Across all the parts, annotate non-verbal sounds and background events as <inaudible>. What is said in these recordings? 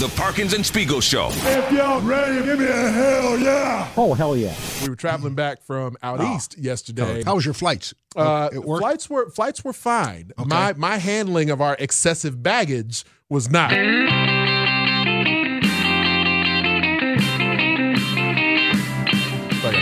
The Parkins and Spiegel Show. If y'all ready, give me a hell yeah. Oh, hell yeah. We were traveling back from out Oh. east yesterday. How was your flights? Uh, it worked. flights were flights were fine. Okay. My my handling of our excessive baggage was not.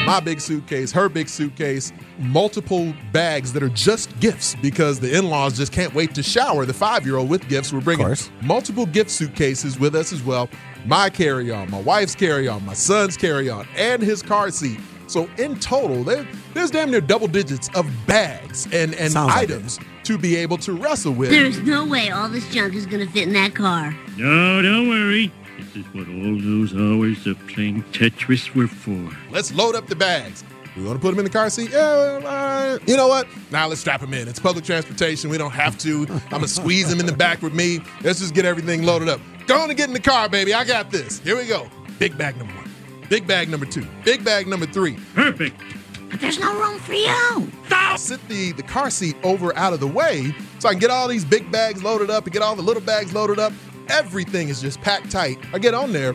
My big suitcase, her big suitcase, multiple bags that are just gifts because the in-laws just can't wait to shower the five-year-old with gifts. We're bringing multiple gift suitcases with us as well. My carry-on, my wife's carry-on, my son's carry-on, and his car seat. So in total, there, there's damn near double digits of bags and, and Sounds like items to be able to wrestle with. There's no way all this junk is gonna fit in that car. No, don't worry. This is what all those hours of playing Tetris were for. Let's load up the bags. We want to put them in the car seat? Yeah, well, all right. You know what? Now let's strap them in. It's public transportation. We don't have to. I'm going to squeeze them in the back with me. Let's just get everything loaded up. Go on and get in the car, baby. I got this. Here we go. Big bag number one. Big bag number two. Big bag number three. Perfect. But there's no room for you. Sit the, the car seat over out of the way so I can get all these big bags loaded up and get all the little bags loaded up. Everything is just packed tight. I get on there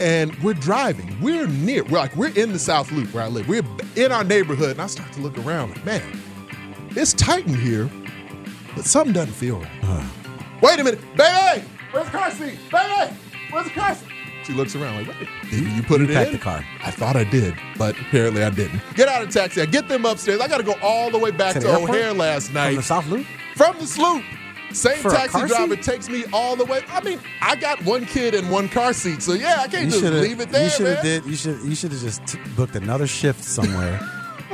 and we're driving. We're near, we're like, we're in the South Loop where I live. We're in our neighborhood and I start to look around like, man, it's tight in here, but something doesn't feel right. Uh-huh. Wait a minute, baby, where's the car seat? Baby, where's the car seat? She looks around like, wait, did you put it packed in? the car. I thought I did, but apparently I didn't. Get out of the taxi. I get them upstairs. I got to go all the way back To to? O'Hare last night From the South Loop? from the sloop. Same For taxi driver seat? takes me all the way. I mean, I got one kid in one car seat, so yeah, I can't You just should leave it there, You should man. have did. You should. You should have just t- booked another shift somewhere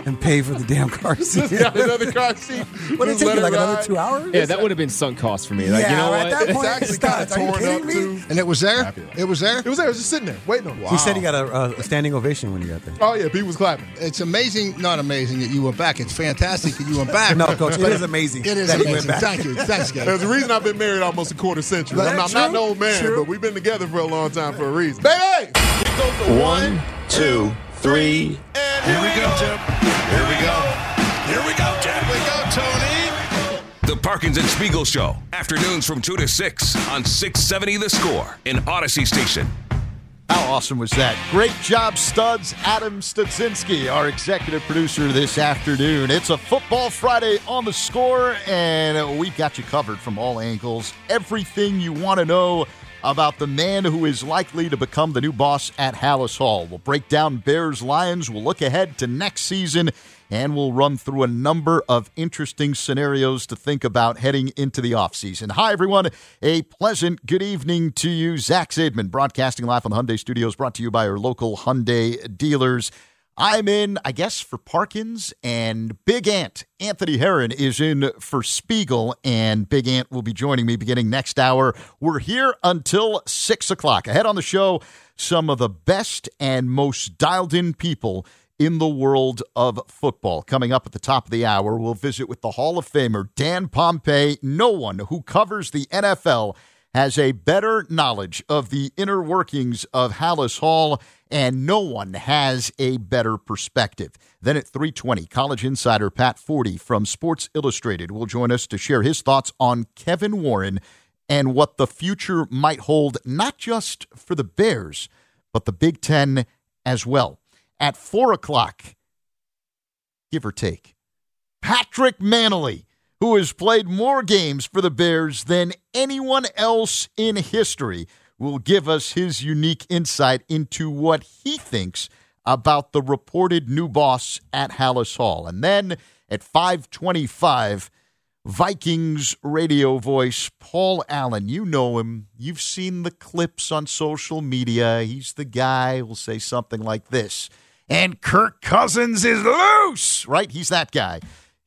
and pay for the damn car seat. Just got another car seat. What did it Just take let you like another ride. two hours? Yeah, that would have been sunk cost for me. Like, Yeah, you know at what? that It's point, actually stop. kind of Are you torn up me? too. And it was there? It was there? It was there. It was just sitting there waiting on. me. He said he got a, a standing ovation when he got there. Oh yeah, people was clapping. It's amazing, not amazing that you went back. It's fantastic that you went back. No, coach, it is amazing. It is that he went amazing. back. Thank you. Thanks, guys. There's a reason I've been married almost a quarter century. I'm, not, I'm not an old man, true. but we've been together for a long time for a reason. Baby, One, two, three. And here we go. Jim. Here we go. Here we go, Jim. Here we go, Tony. The Parkins and Spiegel Show. Afternoons from 2 to 6 on 670 The Score in Audacy Station. How awesome was that? Great job, studs. Adam Studzinski, our executive producer this afternoon. It's a Football Friday on the score, and we've got you covered from all angles. Everything you want to know about the man who is likely to become the new boss at Halas Hall. We'll break down Bears Lions. We'll look ahead to next season. And we'll run through a number of interesting scenarios to think about heading into the offseason. Hi, everyone. A pleasant good evening to you. Zach Zaidman, broadcasting live on the Hyundai Studios, brought to you by our local Hyundai dealers. I'm in, I guess, for Parkins, and Big Ant, Anthony Herron, is in for Spiegel, and Big Ant will be joining me beginning next hour. We're here until 6 o'clock. Ahead on the show, some of the best and most dialed in people in the world of football. Coming up at the top of the hour, we'll visit with the Hall of Famer, Dan Pompei. No one who covers the NFL has a better knowledge of the inner workings of Halas Hall, and no one has a better perspective. Then at 320, college insider Pat Forde from Sports Illustrated will join us to share his thoughts on Kevin Warren and what the future might hold, not just for the Bears, but the Big Ten as well. At 4 o'clock, give or take, Patrick Mannelly who has played more games for the Bears than anyone else in history, will give us his unique insight into what he thinks about the reported new boss at Halas Hall. And then at 525, Vikings radio voice Paul Allen. You know him. You've seen the clips on social media. He's the guy who'll say something like this. And Kirk Cousins is loose, right? He's that guy.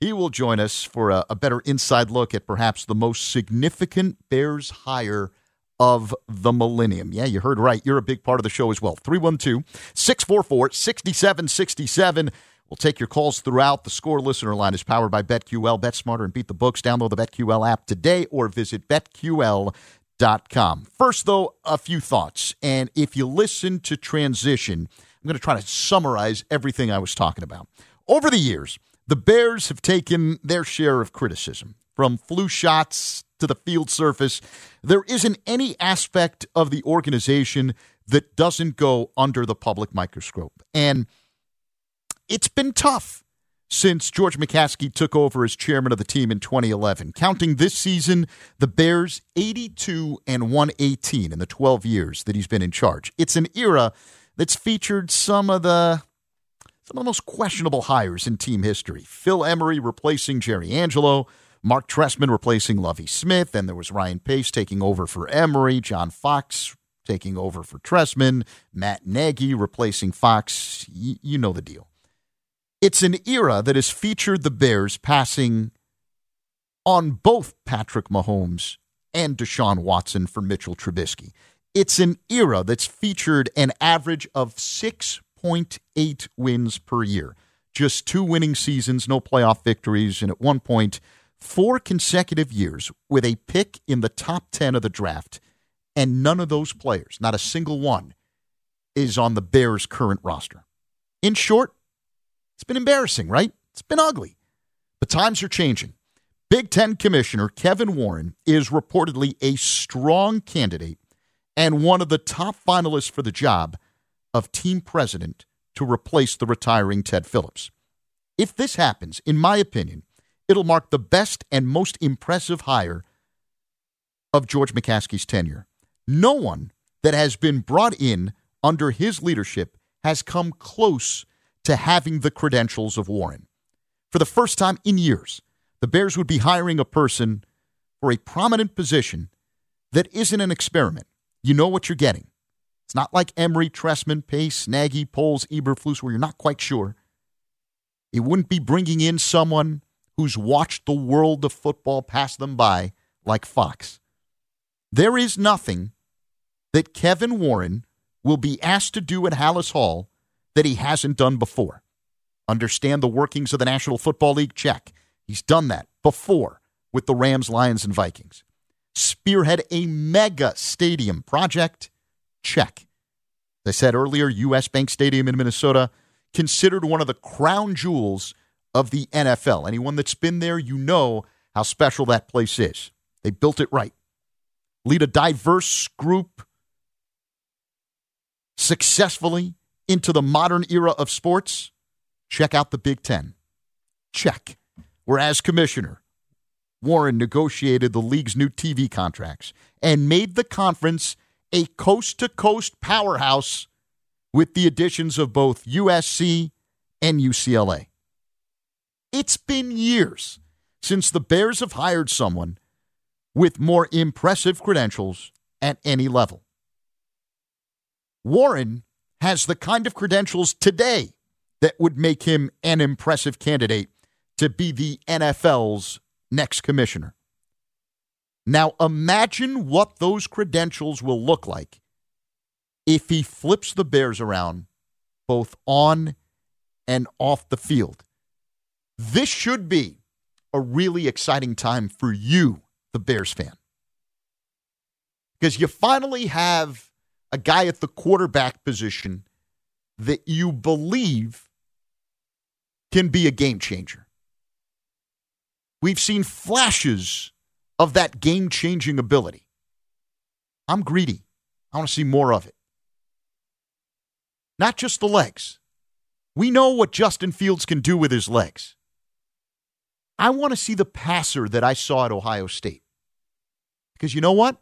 He will join us for a, a better inside look at perhaps the most significant Bears hire of the millennium. Yeah, you heard right. You're a big part of the show as well. 312 644 6767. We'll take your calls throughout. The score listener line is powered by BetQL. Bet smarter and beat the books. Download the BetQL app today or visit BetQL.com. First, though, a few thoughts. And if you listen to transition, I'm going to try to summarize everything I was talking about. Over the years, the Bears have taken their share of criticism from flu shots to the field surface. There isn't any aspect of the organization that doesn't go under the public microscope. And it's been tough since George McCaskey took over as chairman of the team in 2011. Counting this season, the Bears 82 and 118 in the 12 years that he's been in charge. It's an era that's featured some of the some of the most questionable hires in team history. Phil Emery replacing Jerry Angelo, Mark Trestman replacing Lovie Smith, and there was Ryan Pace taking over for Emery, John Fox taking over for Trestman, Matt Nagy replacing Fox. Y- you know the deal. It's an era that has featured the Bears passing on both Patrick Mahomes and Deshaun Watson for Mitchell Trubisky. It's an era that's featured an average of six 0.8 wins per year. Just two winning seasons, no playoff victories, and at one point, four consecutive years with a pick in the top 10 of the draft. And none of those players, not a single one, is on the Bears' current roster. In short, it's been embarrassing, right? It's been ugly. But times are changing. Big Ten Commissioner Kevin Warren is reportedly a strong candidate and one of the top finalists for the job of team president to replace the retiring Ted Phillips. If this happens, in my opinion, it'll mark the best and most impressive hire of George McCaskey's tenure. No one that has been brought in under his leadership has come close to having the credentials of Warren. For the first time in years, the Bears would be hiring a person for a prominent position that isn't an experiment. You know what you're getting. It's not like Emery, Trestman, Pace, Nagy, Poles, Eberflus, where you're not quite sure. It wouldn't be bringing in someone who's watched the world of football pass them by like Fox. There is nothing that Kevin Warren will be asked to do at Halas Hall that he hasn't done before. Understand the workings of the National Football League? Check. He's done that before with the Rams, Lions, and Vikings. Spearhead a mega stadium project? Check. As I said earlier, U.S. Bank Stadium in Minnesota, considered one of the crown jewels of the NFL. Anyone that's been there, you know how special that place is. They built it right. Lead a diverse group successfully into the modern era of sports. Check out the Big Ten. Check. Whereas commissioner, Warren negotiated the league's new TV contracts and made the conference a coast to coast powerhouse with the additions of both USC and UCLA. It's been years since the Bears have hired someone with more impressive credentials at any level. Warren has the kind of credentials today that would make him an impressive candidate to be the NFL's next commissioner. Now imagine what those credentials will look like if he flips the Bears around both on and off the field. This should be a really exciting time for you, the Bears fan. Because you finally have a guy at the quarterback position that you believe can be a game changer. We've seen flashes of that game changing ability. I'm greedy. I want to see more of it. Not just the legs. We know what Justin Fields can do with his legs. I want to see the passer that I saw at Ohio State. Because you know what?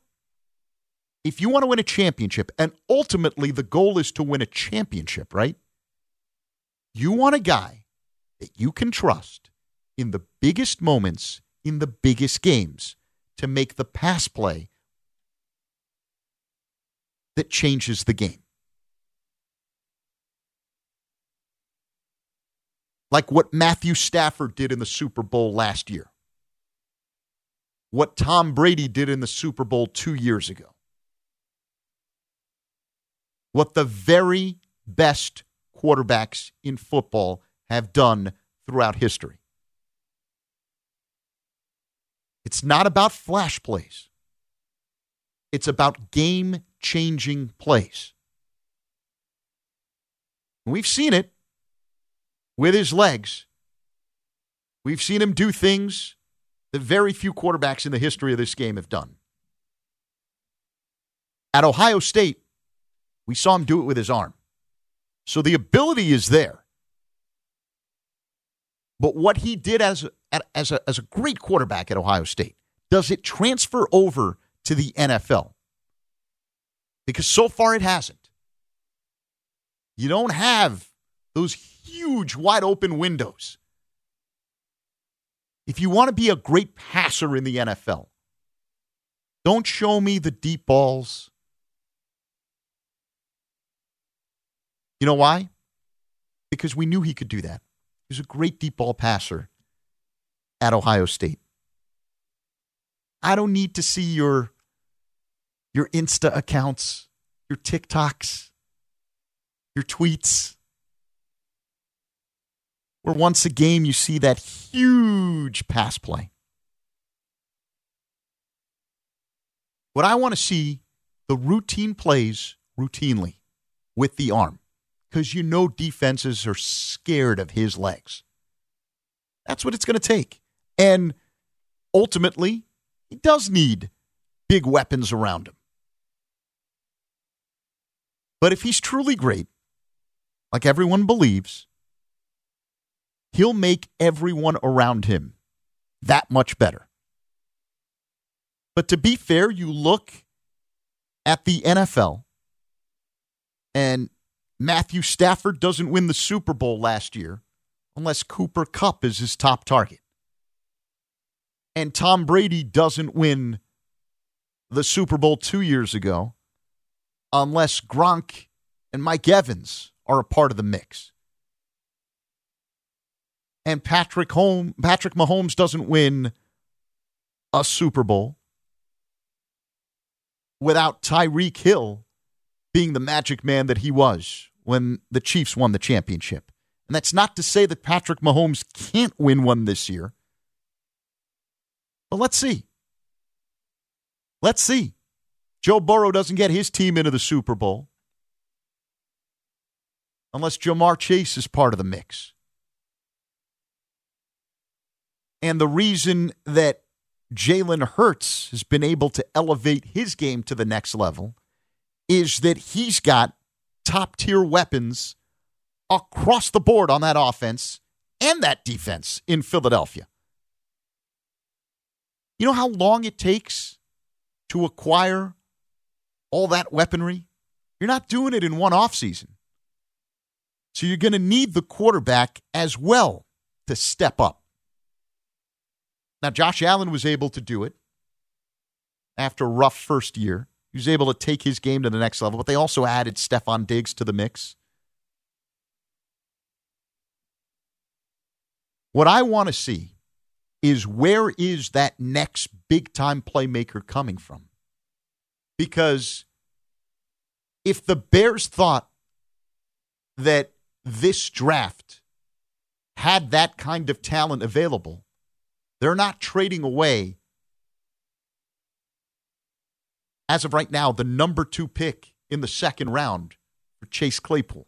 If you want to win a championship, and ultimately the goal is to win a championship, right? You want a guy that you can trust in the biggest moments, in the biggest games, to make the pass play that changes the game. Like what Matthew Stafford did in the Super Bowl last year. What Tom Brady did in the Super Bowl two years ago. What the very best quarterbacks in football have done throughout history. It's not about flash plays. It's about game changing plays. We've seen it with his legs. We've seen him do things that very few quarterbacks in the history of this game have done. At Ohio State, we saw him do it with his arm. So the ability is there. But what he did as a, as a, as a great quarterback at Ohio State, does it transfer over to the NFL? Because so far it hasn't. You don't have those huge, wide open windows. If you want to be a great passer in the NFL, don't show me the deep balls. You know why? Because we knew he could do that. He was a great deep ball passer at Ohio State. I don't need to see your your Insta accounts, your TikToks, your tweets. Where once a game you see that huge pass play. What I want to see the routine plays routinely with the arm because you know defenses are scared of his legs. That's what it's going to take. And ultimately, he does need big weapons around him. But if he's truly great, like everyone believes, he'll make everyone around him that much better. But to be fair, you look at the NFL, and Matthew Stafford doesn't win the Super Bowl last year unless Cooper Kupp is his top target. And Tom Brady doesn't win the Super Bowl two years ago unless Gronk and Mike Evans are a part of the mix. And Patrick Home, Patrick Mahomes doesn't win a Super Bowl without Tyreek Hill being the magic man that he was when the Chiefs won the championship. And that's not to say that Patrick Mahomes can't win one this year. But let's see. Let's see. Joe Burrow doesn't get his team into the Super Bowl unless Ja'Marr Chase is part of the mix. And the reason that Jalen Hurts has been able to elevate his game to the next level is that he's got top tier weapons across the board on that offense and that defense in Philadelphia. You know how long it takes to acquire all that weaponry? You're not doing it in one offseason. So you're going to need the quarterback as well to step up. Now, Josh Allen was able to do it after a rough first year. He was able to take his game to the next level, but they also added Stefon Diggs to the mix. What I want to see is where is that next big time playmaker coming from? Because if the Bears thought that this draft had that kind of talent available, they're not trading away as of right now, the number two pick in the second round for Chase Claypool.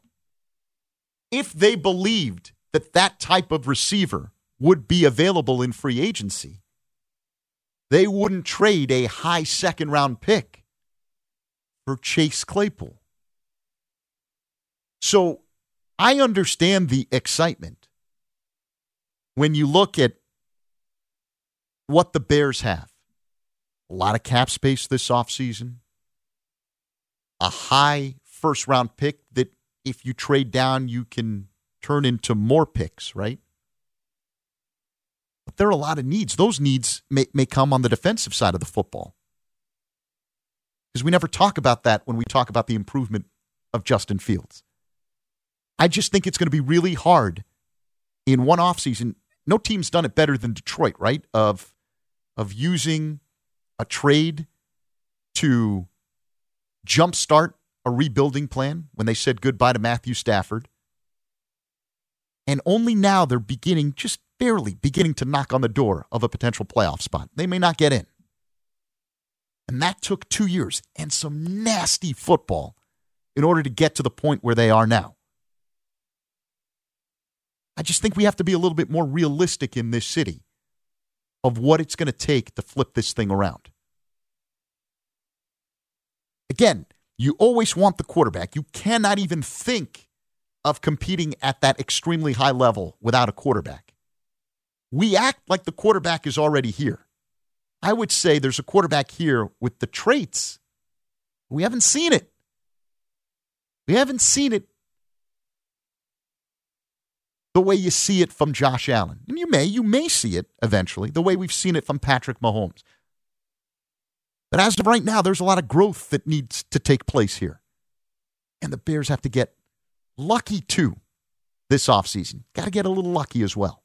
If they believed that that type of receiver would be available in free agency, they wouldn't trade a high second round pick for Chase Claypool. So I understand the excitement when you look at what the Bears have a lot of cap space this offseason, a high first round pick that if you trade down, you can turn into more picks, right? There are a lot of needs. Those needs may, may come on the defensive side of the football. Because we never talk about that when we talk about the improvement of Justin Fields. I just think it's going to be really hard in one offseason. No team's done it better than Detroit, right? Of of using a trade to jumpstart a rebuilding plan when they said goodbye to Matthew Stafford. And only now they're beginning, just barely beginning to knock on the door of a potential playoff spot. They may not get in. And that took two years and some nasty football in order to get to the point where they are now. I just think we have to be a little bit more realistic in this city of what it's going to take to flip this thing around. Again, you always want the quarterback. You cannot even think of competing at that extremely high level without a quarterback. We act like the quarterback is already here. I would say there's a quarterback here with the traits. We haven't seen it. We haven't seen it the way you see it from Josh Allen. And you may, you may see it eventually, the way we've seen it from Patrick Mahomes. But as of right now, there's a lot of growth that needs to take place here. And the Bears have to get lucky too this offseason. Got to get a little lucky as well.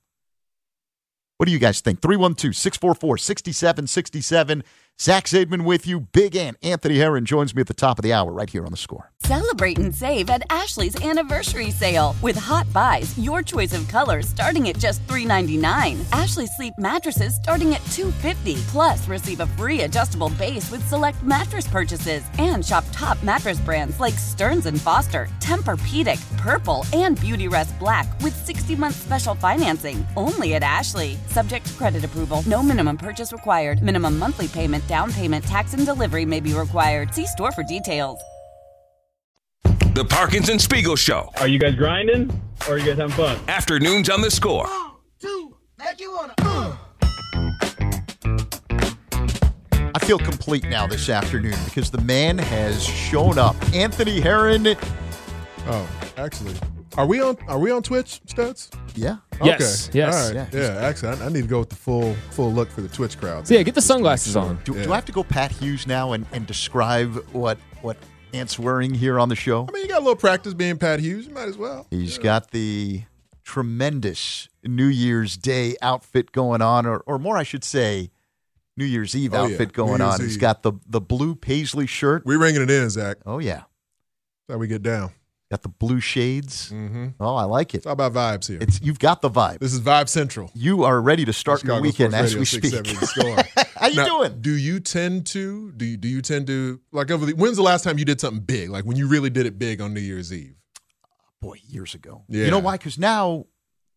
What do you guys think? 312 644 6767. Zach Zaidman with you. Big Ant Anthony Herron joins me at the top of the hour right here on the score. Celebrate and save at Ashley's anniversary sale. With Hot Buys, your choice of colors starting at just $3.99. Ashley Sleep mattresses starting at $2.50. Plus, receive a free adjustable base with select mattress purchases. And shop top mattress brands like Stearns & Foster, Tempur-Pedic, Purple, and Beautyrest Black with 60-month special financing. Only at Ashley. Subject to credit approval. No minimum purchase required. Minimum monthly payment, down payment, tax, and delivery may be required. See store for details. The Parkins and Spiegel Show. Are you guys grinding or are you guys having fun? Afternoons on the score. I feel complete now this afternoon because the man has shown up. Anthony Herron. Oh, actually, are we on? Are we on Twitch, Studs? Yeah. Yes, Okay. yes. All right. Yeah. Yeah. Actually, I, I need to go with the full full look for the Twitch crowd. So yeah, get the sunglasses on. Do, do I have to go Pat Hughes now and, and describe what what Ant's wearing here on the show? I mean, you got a little practice being Pat Hughes. You might as well. He's got the tremendous New Year's Day outfit going on, or, or more, I should say, New Year's Eve Oh, outfit New going Year's on. He's got the the blue paisley shirt. We're ringing it in, Zach. Oh yeah, That's how we get down. Got the blue shades. Mm-hmm. Oh, I like it. It's all about vibes here. It's you've got the vibe. this is Vibe Central. You are ready to start your weekend Sports as we speak. 670 The Score. How you Now, doing? Do you tend to do you, do you tend to like over the when's the last time you did something big? Like when you really did it big on New Year's Eve? Boy, years ago. Yeah. You know why? Because now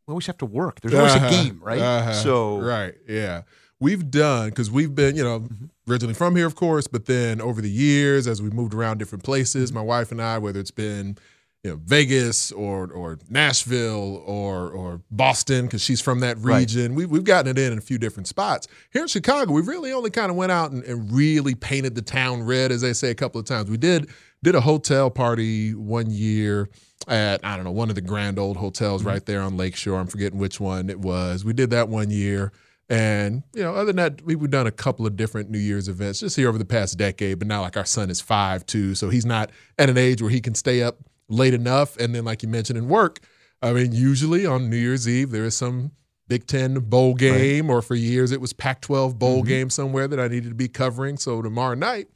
we always have to work. There's always Uh-huh, a game, right? uh-huh, So right, yeah, we've done because we've been you know originally from here, of course, but then over the years as we moved around different places, my wife and I, whether it's been you know Vegas or or Nashville or or Boston because she's from that Right. region, we, we've gotten it in in a few different spots. Here in Chicago, we really only kind of went out and, and really painted the town red, as they say a couple of times. We did did a hotel party one year at I don't know one of the grand old hotels mm-hmm. right there on Lakeshore. I'm forgetting which one it was. We did that one year, and you know, other than that, we've done a couple of different New Year's events just here over the past decade. But now, like our son is five too, so he's not at an age where he can stay up late enough. And then, like you mentioned in work, I mean, usually on New Year's Eve there is some Big Ten bowl game, or for years it was Pac-12 bowl mm-hmm. game somewhere that I needed to be covering. So tomorrow night.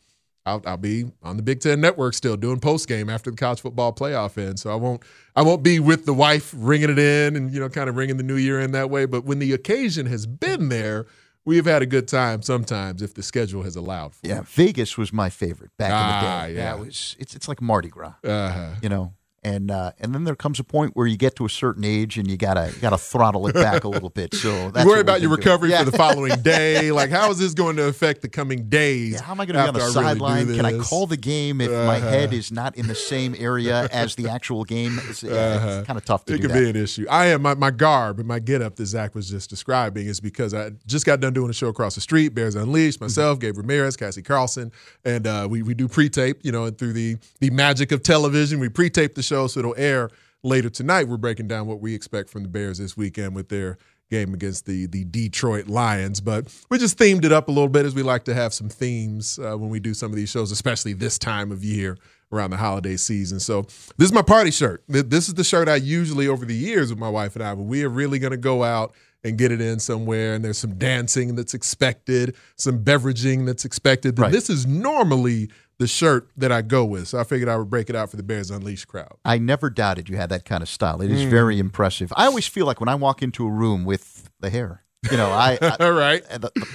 I'll, I'll be on the Big Ten Network still doing post game after the college football playoff ends. So I won't I won't be with the wife ringing it in and you know kind of ringing the new year in that way. But when the occasion has been there, we have had a good time sometimes if the schedule has allowed for. yeah, Vegas was my favorite back Ah, in the day. yeah. That was it's it's like Mardi Gras. Uh-huh. you know. And uh, and then there comes a point where you get to a certain age and you gotta you gotta throttle it back a little bit. So <laughs> that's you worry about your recovery Yeah. for the following <laughs> day. Like, how is this going to affect the coming days? Yeah, how am I going to be on the I really sideline? Can I call the game if my Uh-huh. head is not in the same area <laughs> as the actual game? It's, yeah, it's kind of tough to Uh-huh. it could be an issue. I am my, my garb and my get up that Zach was just describing is because I just got done doing a show across the street, Bears Unleashed, Mm-hmm. myself, Gabe Ramirez, Cassie Carlson, and uh, we we do pre-tape, you know, and through the the magic of television, we pre-tape the show so it'll air later tonight. We're breaking down what we expect from the Bears this weekend with their game against the the Detroit Lions. But we just themed it up a little bit as we like to have some themes uh, when we do some of these shows, especially this time of year around the holiday season. So this is my party shirt. This is the shirt I usually over the years with my wife and I, but we are really going to go out and get it in somewhere. And there's some dancing that's expected, some beveraging that's expected. Right. This is normally the shirt that I go with. So I figured I would break it out for the Bears Unleashed crowd. I never doubted you had that kind of style. It is Mm. very impressive. I always feel like when I walk into a room with the hair, you know, I, I <laughs> All right. and the- the-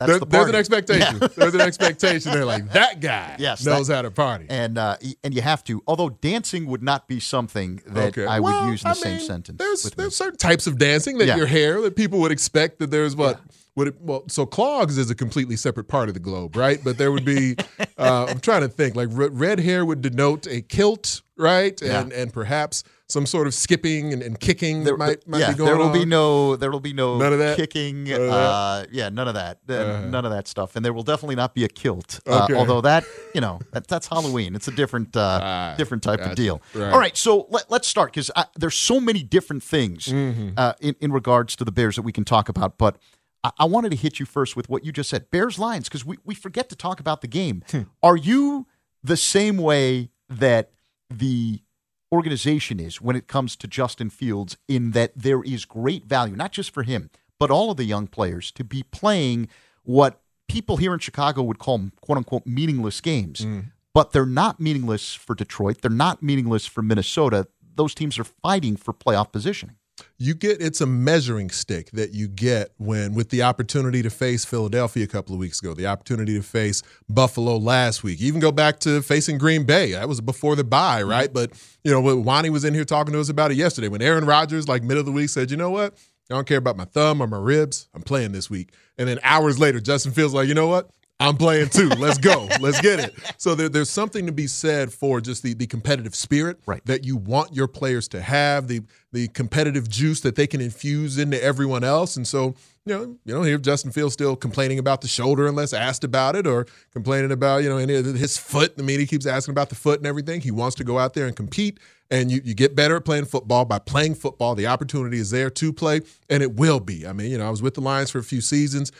that's There- the there's an expectation. Yeah. There's an expectation. They're like, that guy <laughs> Yes, knows that- how to party. and uh, and you have to. Although dancing would not be something that Okay. I Well, would use in the I same mean, sentence. There's me. there's certain types of dancing that Yeah. your hair that people would expect that there's what would it, well so clogs is a completely separate part of the globe, right? But there would be <laughs> uh, I'm trying to think like re- red hair would denote a kilt, right? And and perhaps some sort of skipping and, and kicking There, might might yeah, be going there will on. be no, there will be no None of that? kicking. None of that? uh, yeah, none of that, Uh, Uh-huh. none of that stuff, and there will definitely not be a kilt. Uh, Okay. although that, you know, that, that's Halloween. It's a different, uh, Ah, different type gotcha. of deal. Right. All right, so let, let's start because there's so many different things Mm-hmm. uh, in in regards to the Bears that we can talk about, but. I- I wanted to hit you first with what you just said Bears Lions, because we, we forget to talk about the game. Hmm. Are you the same way that the organization is when it comes to Justin Fields, in that there is great value, not just for him, but all of the young players to be playing what people here in Chicago would call quote unquote meaningless games. But they're not meaningless for Detroit. They're not meaningless for Minnesota. Those teams are fighting for playoff positioning. You get it's a measuring stick that you get when with the opportunity to face Philadelphia a couple of weeks ago, the opportunity to face Buffalo last week, even go back to facing Green Bay. That was before the bye, mm-hmm. right? But you know, when Wani was in here talking to us about it yesterday when Aaron Rodgers, like middle of the week, said, you know what? I don't care about my thumb or my ribs. I'm playing this week. And then hours later, Justin Fields like, you know what? I'm playing too. Let's go. Let's get it. So there, there's something to be said for just the, the competitive spirit Right. that you want your players to have, the the competitive juice that they can infuse into everyone else. And so, you know, you don't hear Justin Fields still complaining about the shoulder unless asked about it or complaining about, you know, any of his foot. I mean, he keeps asking about the foot and everything. He wants to go out there and compete. And you, you get better at playing football by playing football. The opportunity is there to play, and it will be. I mean, you know, I was with the Lions for a few seasons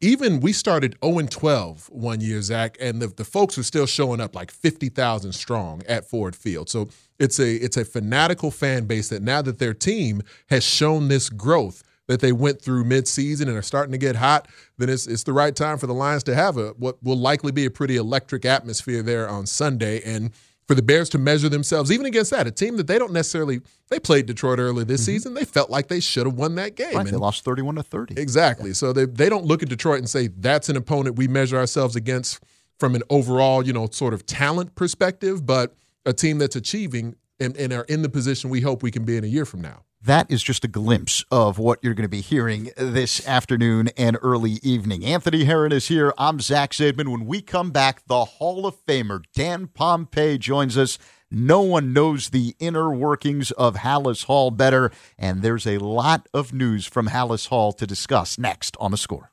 even we started 0 and 12 one year, Zach, and the, the folks were still showing up like 50,000 strong at Ford Field. So it's a it's a fanatical fan base that now that their team has shown this growth that they went through midseason and are starting to get hot, then it's it's the right time for the Lions to have a what will likely be a pretty electric atmosphere there on Sunday and for the Bears to measure themselves, even against that, a team that they don't necessarily they played Detroit early this season. They felt like they should have won that game. Mm-hmm. Right, they lost 31 to 30. Exactly. So they they don't look at Detroit and say that's an opponent we measure ourselves against from an overall, you know, sort of talent perspective, but a team that's achieving and, and are in the position we hope we can be in a year from now. That is just a glimpse of what you're going to be hearing this afternoon and early evening. Anthony Herron is here. I'm Zach Zaidman. When we come back, the Hall of Famer Dan Pompei joins us. No one knows the inner workings of Halas Hall better, and there's a lot of news from Halas Hall to discuss next on the score.